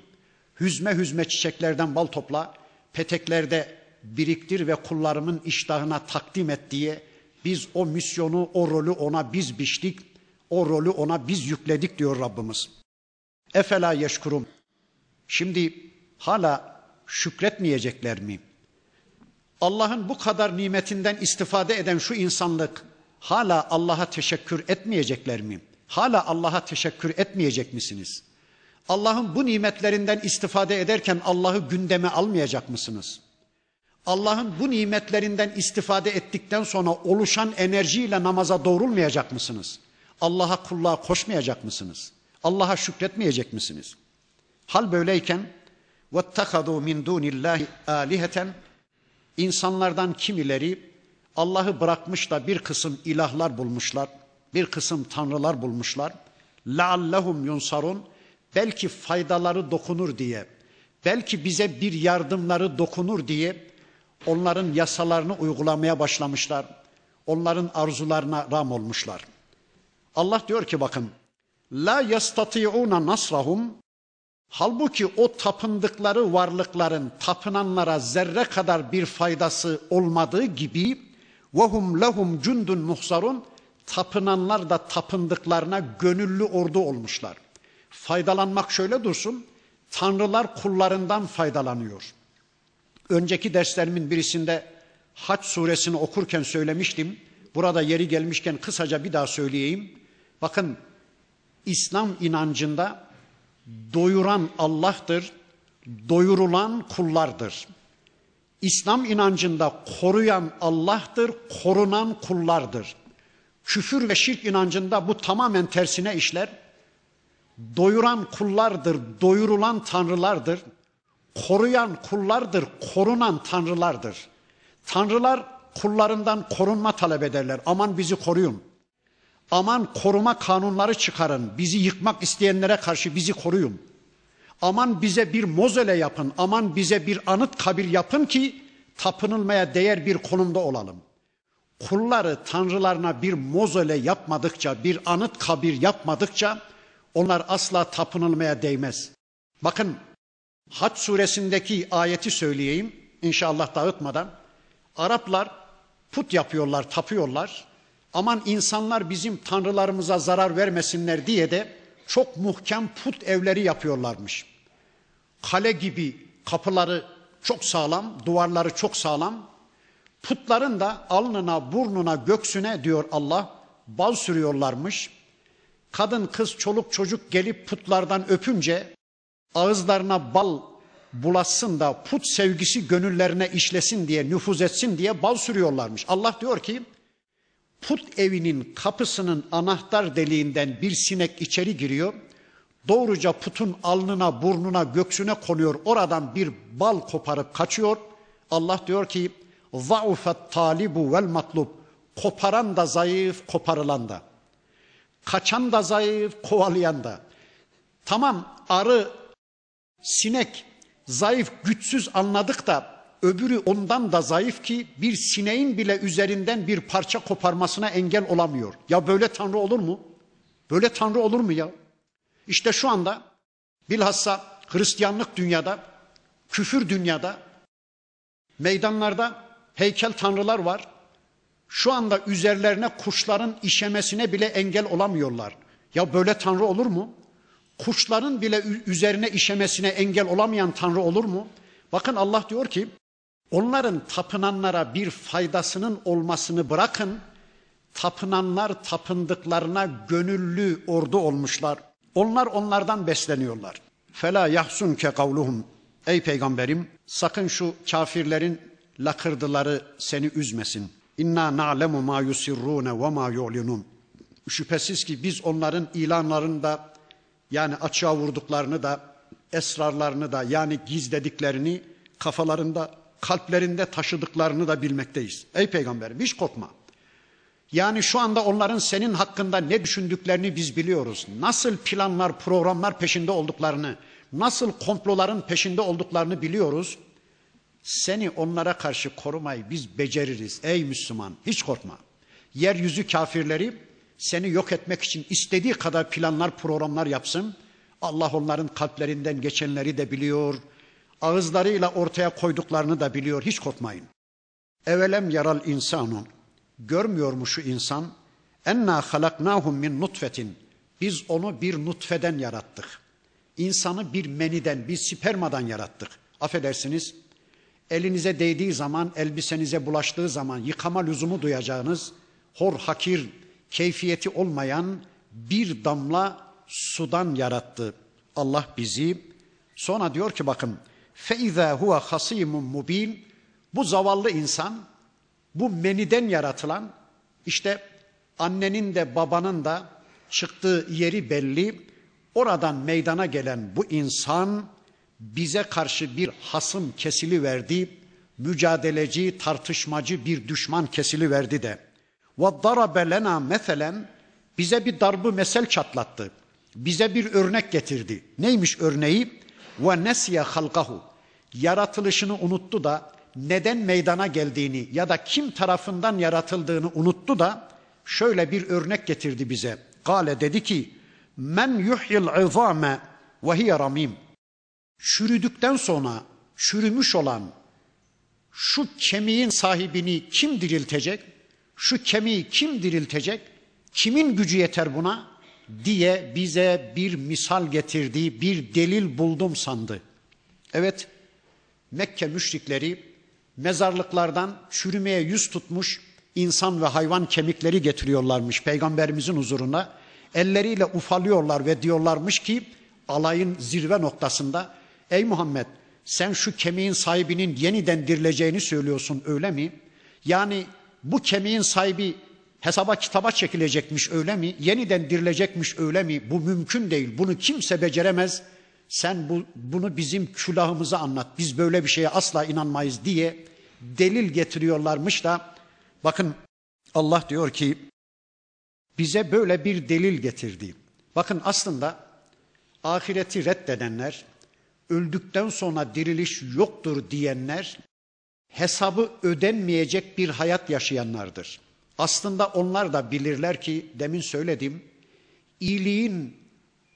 Hüzme hüzme çiçeklerden bal topla. Peteklerde biriktir ve kullarımın iştahına takdim et diye biz o misyonu, o rolü ona biz biçtik. O rolü ona biz yükledik diyor Rabbimiz. Efela yeşkurum. Şimdi hala şükretmeyecekler mi? Allah'ın bu kadar nimetinden istifade eden şu insanlık hala Allah'a teşekkür etmeyecekler mi? Hala Allah'a teşekkür etmeyecek misiniz? Allah'ın bu nimetlerinden istifade ederken Allah'ı gündeme almayacak mısınız? Allah'ın bu nimetlerinden istifade ettikten sonra oluşan enerjiyle namaza doğrulmayacak mısınız? Allah'a kulluğa koşmayacak mısınız? Allah'a şükretmeyecek misiniz? Hal böyleyken وَاتَّخَذُوا مِنْ دُونِ اللّٰهِ آلِهَةً İnsanlardan kimileri Allah'ı bırakmış da bir kısım ilahlar bulmuşlar, bir kısım tanrılar bulmuşlar. لَعَلَّهُمْ yunsarun Belki faydaları dokunur diye, belki bize bir yardımları dokunur diye onların yasalarını uygulamaya başlamışlar. Onların arzularına ram olmuşlar. Allah diyor ki bakın la yastati'una nasrahum halbuki o tapındıkları varlıkların tapınanlara zerre kadar bir faydası olmadığı gibi ve hum lehum cundun muhsarun tapınanlar da tapındıklarına gönüllü ordu olmuşlar. Faydalanmak şöyle dursun. Tanrılar kullarından faydalanıyor. Önceki derslerimin birisinde Haç suresini okurken söylemiştim. Burada yeri gelmişken kısaca bir daha söyleyeyim. Bakın İslam inancında doyuran Allah'tır, doyurulan kullardır. İslam inancında koruyan Allah'tır, korunan kullardır. Küfür ve şirk inancında bu tamamen tersine işler. Doyuran kullardır, doyurulan tanrılardır. Koruyan kullardır, korunan tanrılardır. Tanrılar kullarından korunma talep ederler. Aman bizi koruyun. Aman koruma kanunları çıkarın. Bizi yıkmak isteyenlere karşı bizi koruyun. Aman bize bir mozele yapın. Aman bize bir anıt kabir yapın ki tapınılmaya değer bir konumda olalım. Kulları tanrılarına bir mozele yapmadıkça, bir anıt kabir yapmadıkça onlar asla tapınılmaya değmez. Bakın Haç suresindeki ayeti söyleyeyim inşallah dağıtmadan. Araplar put yapıyorlar, tapıyorlar. Aman insanlar bizim tanrılarımıza zarar vermesinler diye de çok muhkem put evleri yapıyorlarmış. Kale gibi kapıları çok sağlam, duvarları çok sağlam. Putların da alnına, burnuna, göksüne diyor Allah bal sürüyorlarmış. Kadın, kız, çoluk, çocuk gelip putlardan öpünce ağızlarına bal bulasın da put sevgisi gönüllerine işlesin diye, nüfuz etsin diye bal sürüyorlarmış. Allah diyor ki put evinin kapısının anahtar deliğinden bir sinek içeri giriyor. Doğruca putun alnına, burnuna, göksüne konuyor. Oradan bir bal koparıp kaçıyor. Allah diyor ki zaufet talibu vel matlub. Koparan da zayıf, koparılan da. Kaçan da zayıf, kovalayan da. Tamam arı, sinek zayıf, güçsüz anladık da öbürü ondan da zayıf ki bir sineğin bile üzerinden bir parça koparmasına engel olamıyor. Ya böyle tanrı olur mu? Böyle tanrı olur mu ya? İşte şu anda bilhassa Hristiyanlık dünyada, küfür dünyada, meydanlarda heykel tanrılar var. Şu anda üzerlerine kuşların işemesine bile engel olamıyorlar. Ya böyle tanrı olur mu? Kuşların bile üzerine işemesine engel olamayan tanrı olur mu? Bakın Allah diyor ki onların tapınanlara bir faydasının olmasını bırakın. Tapınanlar tapındıklarına gönüllü ordu olmuşlar. Onlar onlardan besleniyorlar. Fela yahsun ke kavluhum. Ey peygamberim sakın şu kafirlerin lakırdıları seni üzmesin. İnna na'lemu ma yusirrune ve ma yu'linun. Şüphesiz ki biz onların ilanlarını da yani açığa vurduklarını da esrarlarını da yani gizlediklerini kafalarında kalplerinde taşıdıklarını da bilmekteyiz. Ey peygamberim hiç korkma. Yani şu anda onların senin hakkında ne düşündüklerini biz biliyoruz. Nasıl planlar, programlar peşinde olduklarını, nasıl komploların peşinde olduklarını biliyoruz. Seni onlara karşı korumayı biz beceririz ey Müslüman. Hiç korkma. Yeryüzü kafirleri seni yok etmek için istediği kadar planlar, programlar yapsın. Allah onların kalplerinden geçenleri de biliyor. Ağızlarıyla ortaya koyduklarını da biliyor. Hiç korkmayın. Evelem yaral insanu. Görmüyor mu şu insan? Enna halaknahum min nutfetin. Biz onu bir nutfeden yarattık. İnsanı bir meniden, bir spermadan yarattık. Affedersiniz. Elinize değdiği zaman, elbisenize bulaştığı zaman yıkama lüzumu duyacağınız hor hakir keyfiyeti olmayan bir damla sudan yarattı Allah bizi. Sonra diyor ki bakın feiza huve hasimun mubin bu zavallı insan bu meniden yaratılan işte annenin de babanın da çıktığı yeri belli. Oradan meydana gelen bu insan bize karşı bir hasım kesili verdi. Mücadeleci, tartışmacı bir düşman kesili verdi de. Darabe lena meselen bize bir darbı mesel çatlattı. Bize bir örnek getirdi. Neymiş örneği? Nesiye halkahu. Yaratılışını unuttu da neden meydana geldiğini ya da kim tarafından yaratıldığını unuttu da şöyle bir örnek getirdi bize. Gale dedi ki men yuhyil izame ve hiye ramim. Çürüdükten sonra çürümüş olan şu kemiğin sahibini kim diriltecek? Şu kemiği kim diriltecek? Kimin gücü yeter buna? diye bize bir misal getirdiği bir delil buldum sandı. Evet, Mekke müşrikleri mezarlıklardan çürümeye yüz tutmuş insan ve hayvan kemikleri getiriyorlarmış peygamberimizin huzuruna. Elleriyle ufalıyorlar ve diyorlarmış ki alayın zirve noktasında ey Muhammed sen şu kemiğin sahibinin yeniden dirileceğini söylüyorsun öyle mi? Yani bu kemiğin sahibi hesaba kitaba çekilecekmiş öyle mi? Yeniden dirilecekmiş öyle mi? Bu mümkün değil. Bunu kimse beceremez. Sen bu, bunu bizim külahımıza anlat. Biz böyle bir şeye asla inanmayız diye delil getiriyorlarmış da bakın Allah diyor ki bize böyle bir delil getirdi. Bakın aslında ahireti reddedenler, öldükten sonra diriliş yoktur diyenler hesabı ödenmeyecek bir hayat yaşayanlardır. Aslında onlar da bilirler ki demin söyledim iyiliğin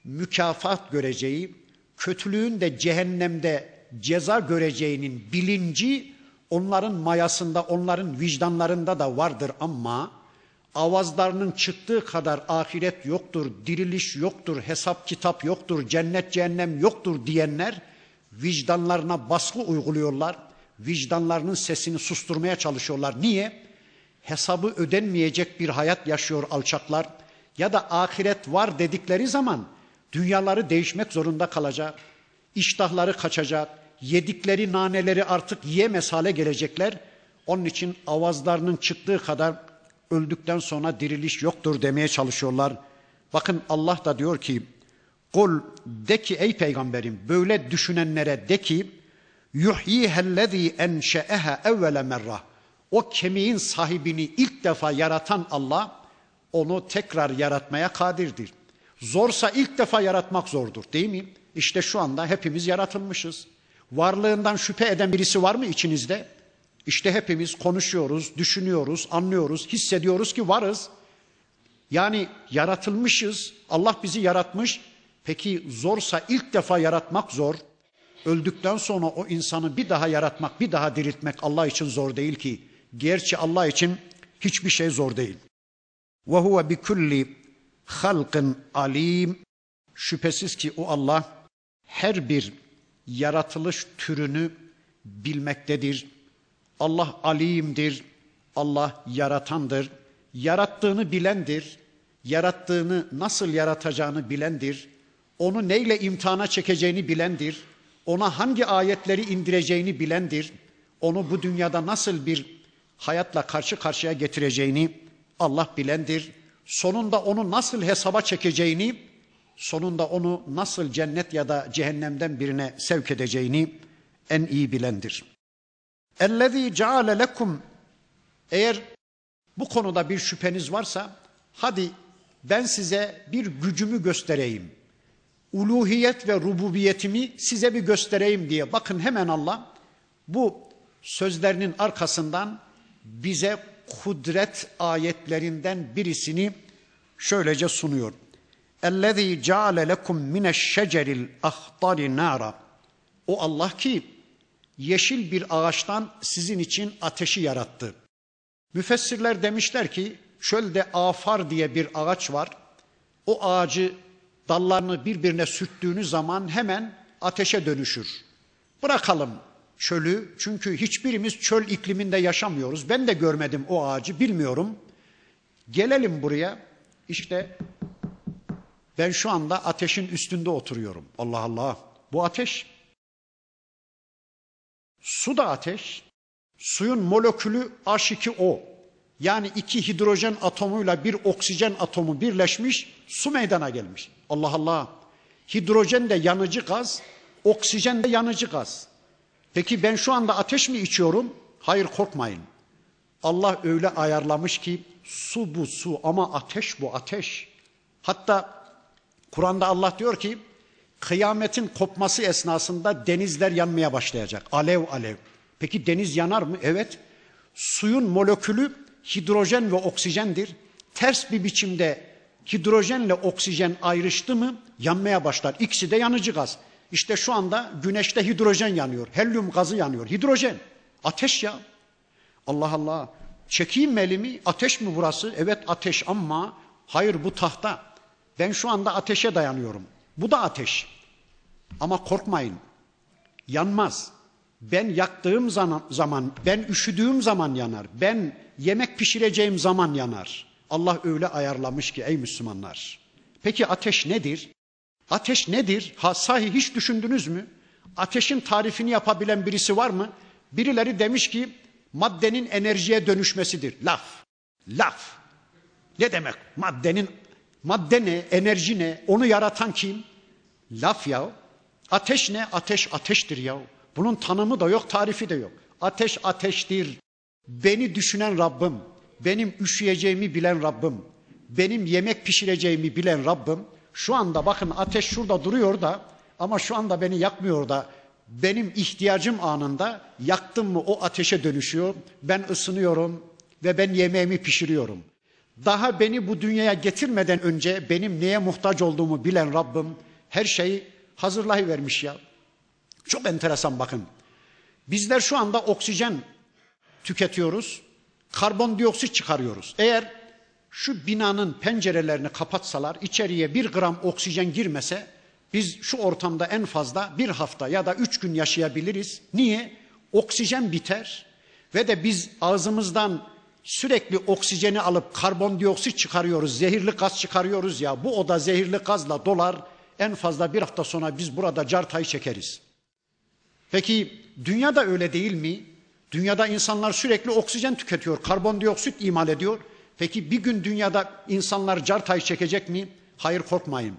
mükafat göreceği, kötülüğün de cehennemde ceza göreceğinin bilinci onların mayasında, onların vicdanlarında da vardır ama avazlarının çıktığı kadar ahiret yoktur, diriliş yoktur, hesap kitap yoktur, cennet cehennem yoktur diyenler vicdanlarına baskı uyguluyorlar. Vicdanlarının sesini susturmaya çalışıyorlar. Niye? Hesabı ödenmeyecek bir hayat yaşıyor alçaklar ya da ahiret var dedikleri zaman dünyaları değişmek zorunda kalacak. İştahları kaçacak. Yedikleri naneleri artık yiyemez hale gelecekler. Onun için avazlarının çıktığı kadar öldükten sonra diriliş yoktur demeye çalışıyorlar. Bakın Allah da diyor ki Kul de ki ey peygamberim böyle düşünenlere de ki yuhyihellezî enşe'eha evvele merra o kemiğin sahibini ilk defa yaratan Allah onu tekrar yaratmaya kadirdir. Zorsa ilk defa yaratmak zordur değil mi? İşte şu anda hepimiz yaratılmışız. Varlığından şüphe eden birisi var mı içinizde? İşte hepimiz konuşuyoruz, düşünüyoruz, anlıyoruz, hissediyoruz ki varız. Yani yaratılmışız. Allah bizi yaratmış. Peki zorsa ilk defa yaratmak zor. Öldükten sonra o insanı bir daha yaratmak, bir daha diriltmek Allah için zor değil ki. Gerçi Allah için hiçbir şey zor değil. Ve huve bi kulli halkın alim. Şüphesiz ki o Allah her bir yaratılış türünü bilmektedir. Allah alimdir. Allah yaratandır. Yarattığını bilendir. Yarattığını nasıl yaratacağını bilendir. Onu neyle imtihana çekeceğini bilendir. Ona hangi ayetleri indireceğini bilendir. Onu bu dünyada nasıl bir hayatla karşı karşıya getireceğini Allah bilendir. Sonunda onu nasıl hesaba çekeceğini, sonunda onu nasıl cennet ya da cehennemden birine sevk edeceğini en iyi bilendir. Ellezî ceale lekum eğer bu konuda bir şüpheniz varsa hadi ben size bir gücümü göstereyim Uluhiyet ve rububiyetimi size bir göstereyim diye. Bakın hemen Allah bu sözlerinin arkasından bize kudret ayetlerinden birisini şöylece sunuyor. اَلَّذ۪ي جَعَلَ لَكُمْ مِنَ الشَّجَرِ الْاَخْضَرِ نَارًا O Allah ki yeşil bir ağaçtan sizin için ateşi yarattı. Müfessirler demişler ki çölde afar diye bir ağaç var. O ağacı dallarını birbirine sürttüğünüz zaman hemen ateşe dönüşür. Bırakalım çölü çünkü hiçbirimiz çöl ikliminde yaşamıyoruz. Ben de görmedim o ağacı bilmiyorum. Gelelim buraya işte ben şu anda ateşin üstünde oturuyorum. Allah Allah bu ateş. Su da ateş. Suyun molekülü H2O. Yani iki hidrojen atomuyla bir oksijen atomu birleşmiş su meydana gelmiş. Allah Allah. Hidrojen de yanıcı gaz, oksijen de yanıcı gaz. Peki ben şu anda ateş mi içiyorum? Hayır korkmayın. Allah öyle ayarlamış ki su bu su ama ateş bu ateş. Hatta Kur'an'da Allah diyor ki kıyametin kopması esnasında denizler yanmaya başlayacak. Alev alev. Peki deniz yanar mı? Evet. Suyun molekülü hidrojen ve oksijendir. Ters bir biçimde hidrojenle oksijen ayrıştı mı yanmaya başlar. İkisi de yanıcı gaz. İşte şu anda güneşte hidrojen yanıyor. Helyum gazı yanıyor. Hidrojen. Ateş ya. Allah Allah. Çekeyim mi elimi? Ateş mi burası? Evet ateş ama hayır bu tahta. Ben şu anda ateşe dayanıyorum. Bu da ateş. Ama korkmayın. Yanmaz. Ben yaktığım zaman, ben üşüdüğüm zaman yanar. Ben yemek pişireceğim zaman yanar. Allah öyle ayarlamış ki ey Müslümanlar. Peki ateş nedir? Ateş nedir? Ha sahi hiç düşündünüz mü? Ateşin tarifini yapabilen birisi var mı? Birileri demiş ki maddenin enerjiye dönüşmesidir. Laf. Laf. Ne demek? Maddenin madde ne? Enerji ne? Onu yaratan kim? Laf ya. Ateş ne? Ateş ateştir ya. Bunun tanımı da yok, tarifi de yok. Ateş ateştir. Beni düşünen Rabbim, benim üşüyeceğimi bilen Rabbim, benim yemek pişireceğimi bilen Rabbim, şu anda bakın ateş şurada duruyor da ama şu anda beni yakmıyor da benim ihtiyacım anında yaktım mı o ateşe dönüşüyor. Ben ısınıyorum ve ben yemeğimi pişiriyorum. Daha beni bu dünyaya getirmeden önce benim neye muhtaç olduğumu bilen Rabbim her şeyi hazırlayıvermiş ya. Çok enteresan bakın. Bizler şu anda oksijen tüketiyoruz. Karbondioksit çıkarıyoruz. Eğer şu binanın pencerelerini kapatsalar, içeriye bir gram oksijen girmese biz şu ortamda en fazla bir hafta ya da üç gün yaşayabiliriz. Niye? Oksijen biter ve de biz ağzımızdan sürekli oksijeni alıp karbondioksit çıkarıyoruz, zehirli gaz çıkarıyoruz ya. Bu oda zehirli gazla dolar. En fazla bir hafta sonra biz burada cartayı çekeriz. Peki dünyada öyle değil mi? Dünyada insanlar sürekli oksijen tüketiyor, karbondioksit imal ediyor. Peki bir gün dünyada insanlar cartayı çekecek mi? Hayır korkmayın.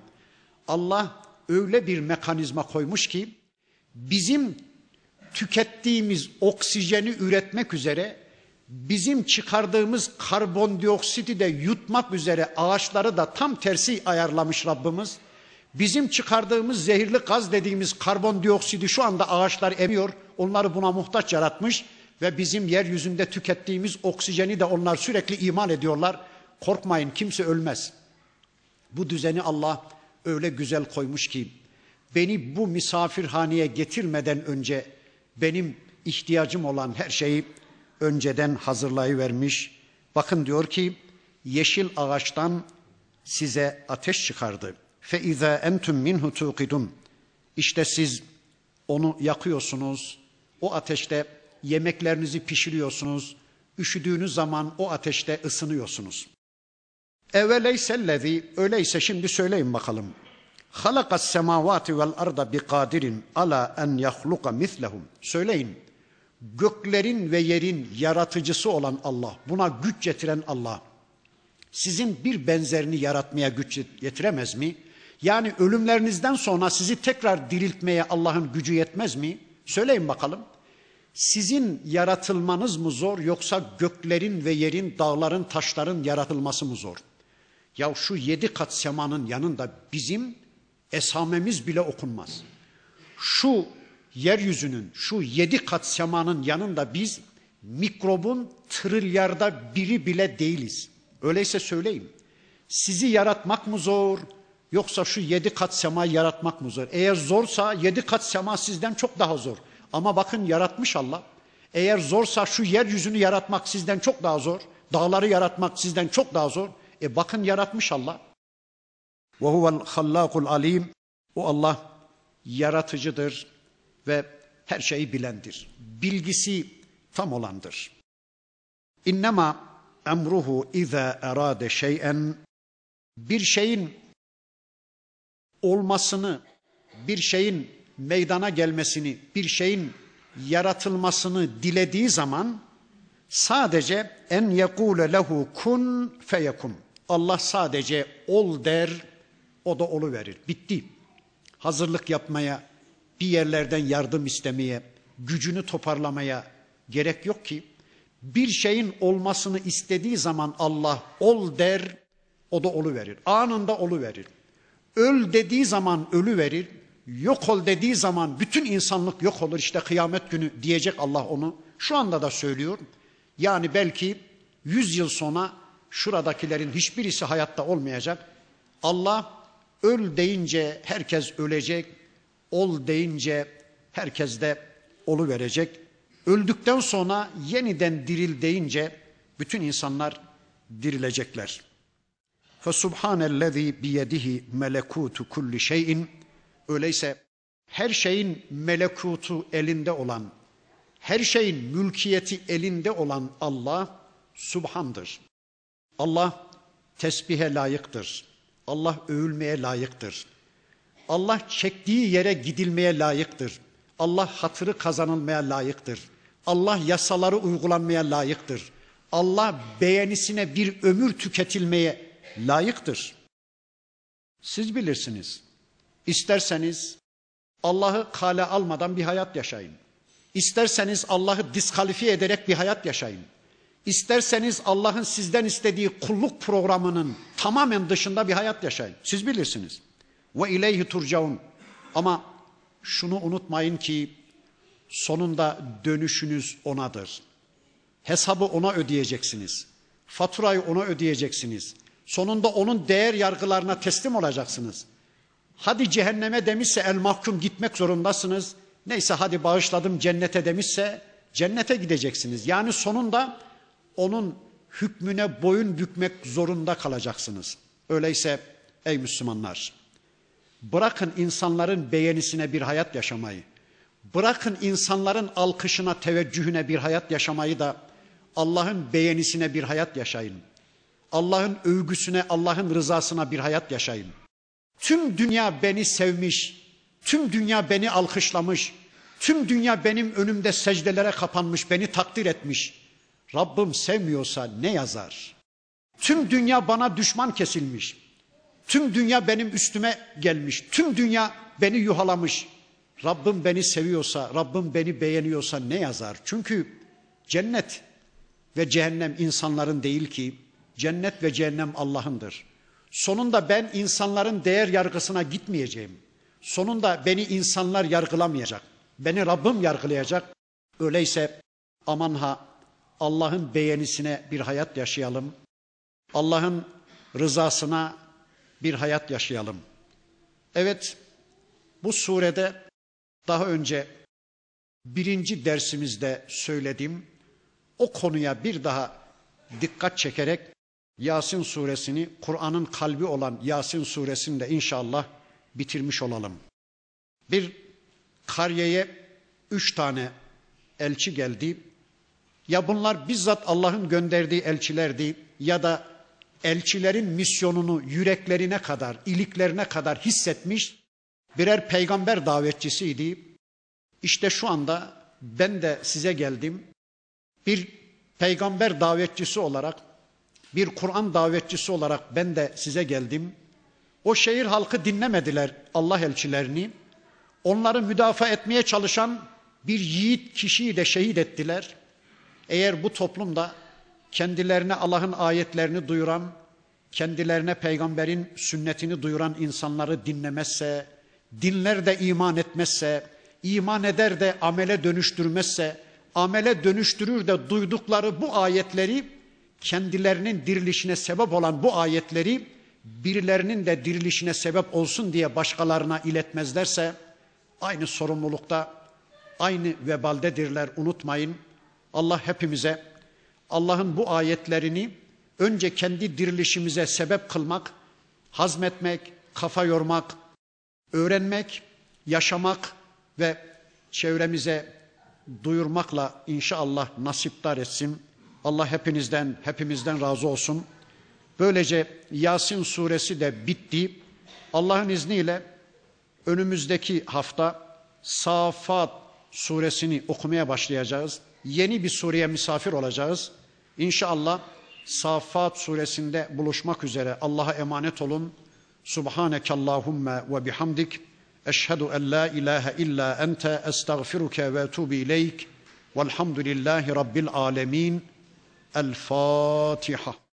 Allah öyle bir mekanizma koymuş ki bizim tükettiğimiz oksijeni üretmek üzere bizim çıkardığımız karbondioksiti de yutmak üzere ağaçları da tam tersi ayarlamış Rabbimiz. Bizim çıkardığımız zehirli gaz dediğimiz karbondioksidi şu anda ağaçlar emiyor. Onları buna muhtaç yaratmış ve bizim yeryüzünde tükettiğimiz oksijeni de onlar sürekli imal ediyorlar. Korkmayın kimse ölmez. Bu düzeni Allah öyle güzel koymuş ki beni bu misafirhaneye getirmeden önce benim ihtiyacım olan her şeyi önceden hazırlayıvermiş. Bakın diyor ki yeşil ağaçtan size ateş çıkardı. Fe iza entum minhu tuqidun. İşte siz onu yakıyorsunuz. O ateşte yemeklerinizi pişiriyorsunuz. Üşüdüğünüz zaman o ateşte ısınıyorsunuz. Eveleysellezi öyleyse şimdi söyleyin bakalım. Halakas semavati vel arda bi kadirin ala en yahluka mislehum. Söyleyin. Göklerin ve yerin yaratıcısı olan Allah, buna güç getiren Allah. Sizin bir benzerini yaratmaya güç getiremez mi? Yani ölümlerinizden sonra sizi tekrar diriltmeye Allah'ın gücü yetmez mi? Söyleyin bakalım. Sizin yaratılmanız mı zor yoksa göklerin ve yerin, dağların, taşların yaratılması mı zor? Ya şu yedi kat semanın yanında bizim esamemiz bile okunmaz. Şu yeryüzünün, şu yedi kat semanın yanında biz mikrobun trilyarda biri bile değiliz. Öyleyse söyleyeyim. Sizi yaratmak mı zor yoksa şu yedi kat semayı yaratmak mı zor? Eğer zorsa yedi kat sema sizden çok daha zor. Ama bakın yaratmış Allah. Eğer zorsa şu yeryüzünü yaratmak sizden çok daha zor. Dağları yaratmak sizden çok daha zor. E bakın yaratmış Allah. Ve huvel hallakul alim. O Allah yaratıcıdır ve her şeyi bilendir. Bilgisi tam olandır. İnnema emruhu iza erade şey'en bir şeyin olmasını, bir şeyin meydana gelmesini, bir şeyin yaratılmasını dilediği zaman sadece en yekule lehu kun feyekun. Allah sadece ol der, o da olu verir. Bitti. Hazırlık yapmaya, bir yerlerden yardım istemeye, gücünü toparlamaya gerek yok ki. Bir şeyin olmasını istediği zaman Allah ol der, o da olu verir. Anında olu verir. Öl dediği zaman ölü verir. Yok ol dediği zaman bütün insanlık yok olur. İşte kıyamet günü diyecek Allah onu. Şu anda da söylüyor. Yani belki yüz yıl sonra şuradakilerin hiçbirisi hayatta olmayacak. Allah öl deyince herkes ölecek. Ol deyince herkes de olu verecek. Öldükten sonra yeniden diril deyince bütün insanlar dirilecekler. Fesubhanellezî biyedihi melekutu kulli şeyin. Öyleyse her şeyin melekutu elinde olan, her şeyin mülkiyeti elinde olan Allah subhandır. Allah tesbihe layıktır. Allah övülmeye layıktır. Allah çektiği yere gidilmeye layıktır. Allah hatırı kazanılmaya layıktır. Allah yasaları uygulanmaya layıktır. Allah beğenisine bir ömür tüketilmeye layıktır. Siz bilirsiniz. İsterseniz Allah'ı kale almadan bir hayat yaşayın. İsterseniz Allah'ı diskalifiye ederek bir hayat yaşayın. İsterseniz Allah'ın sizden istediği kulluk programının tamamen dışında bir hayat yaşayın. Siz bilirsiniz. Ve ileyhi turcaun. Ama şunu unutmayın ki sonunda dönüşünüz onadır. Hesabı ona ödeyeceksiniz. Faturayı ona ödeyeceksiniz. Sonunda onun değer yargılarına teslim olacaksınız. Hadi cehenneme demişse el mahkum gitmek zorundasınız. Neyse hadi bağışladım cennete demişse cennete gideceksiniz. Yani sonunda onun hükmüne boyun bükmek zorunda kalacaksınız. Öyleyse ey Müslümanlar bırakın insanların beğenisine bir hayat yaşamayı. Bırakın insanların alkışına, teveccühüne bir hayat yaşamayı da Allah'ın beğenisine bir hayat yaşayın. Allah'ın övgüsüne, Allah'ın rızasına bir hayat yaşayın. Tüm dünya beni sevmiş, tüm dünya beni alkışlamış, tüm dünya benim önümde secdelere kapanmış, beni takdir etmiş. Rabbim sevmiyorsa ne yazar? Tüm dünya bana düşman kesilmiş. Tüm dünya benim üstüme gelmiş. Tüm dünya beni yuhalamış. Rabbim beni seviyorsa, Rabbim beni beğeniyorsa ne yazar? Çünkü cennet ve cehennem insanların değil ki, cennet ve cehennem Allah'ındır. Sonunda ben insanların değer yargısına gitmeyeceğim. Sonunda beni insanlar yargılamayacak. Beni Rabbim yargılayacak. Öyleyse aman ha Allah'ın beğenisine bir hayat yaşayalım. Allah'ın rızasına bir hayat yaşayalım. Evet, bu surede daha önce birinci dersimizde söylediğim o konuya bir daha dikkat çekerek Yasin suresini Kur'an'ın kalbi olan Yasin suresini de inşallah bitirmiş olalım. Bir kariyeye üç tane elçi geldi. Ya bunlar bizzat Allah'ın gönderdiği elçilerdi ya da elçilerin misyonunu yüreklerine kadar, iliklerine kadar hissetmiş birer peygamber davetçisiydi. İşte şu anda ben de size geldim. Bir peygamber davetçisi olarak, bir Kur'an davetçisi olarak ben de size geldim. O şehir halkı dinlemediler Allah elçilerini. Onları müdafaa etmeye çalışan bir yiğit kişiyi de şehit ettiler. Eğer bu toplumda kendilerine Allah'ın ayetlerini duyuran, kendilerine peygamberin sünnetini duyuran insanları dinlemezse, dinler de iman etmezse, iman eder de amele dönüştürmezse, amele dönüştürür de duydukları bu ayetleri kendilerinin dirilişine sebep olan bu ayetleri birilerinin de dirilişine sebep olsun diye başkalarına iletmezlerse aynı sorumlulukta, aynı vebaldedirler unutmayın. Allah hepimize Allah'ın bu ayetlerini önce kendi dirilişimize sebep kılmak, hazmetmek, kafa yormak, öğrenmek, yaşamak ve çevremize duyurmakla inşallah nasiptar etsin. Allah hepinizden, hepimizden razı olsun. Böylece Yasin suresi de bitti. Allah'ın izniyle önümüzdeki hafta Safat suresini okumaya başlayacağız. Yeni bir sureye misafir olacağız. İnşallah Safat suresinde buluşmak üzere Allah'a emanet olun. Subhaneke Allahumma ve bihamdik. Eşhedü en la ilahe illa ente estağfiruke ve etubu ileyk. Velhamdülillahi Rabbil alemin. El Fatiha.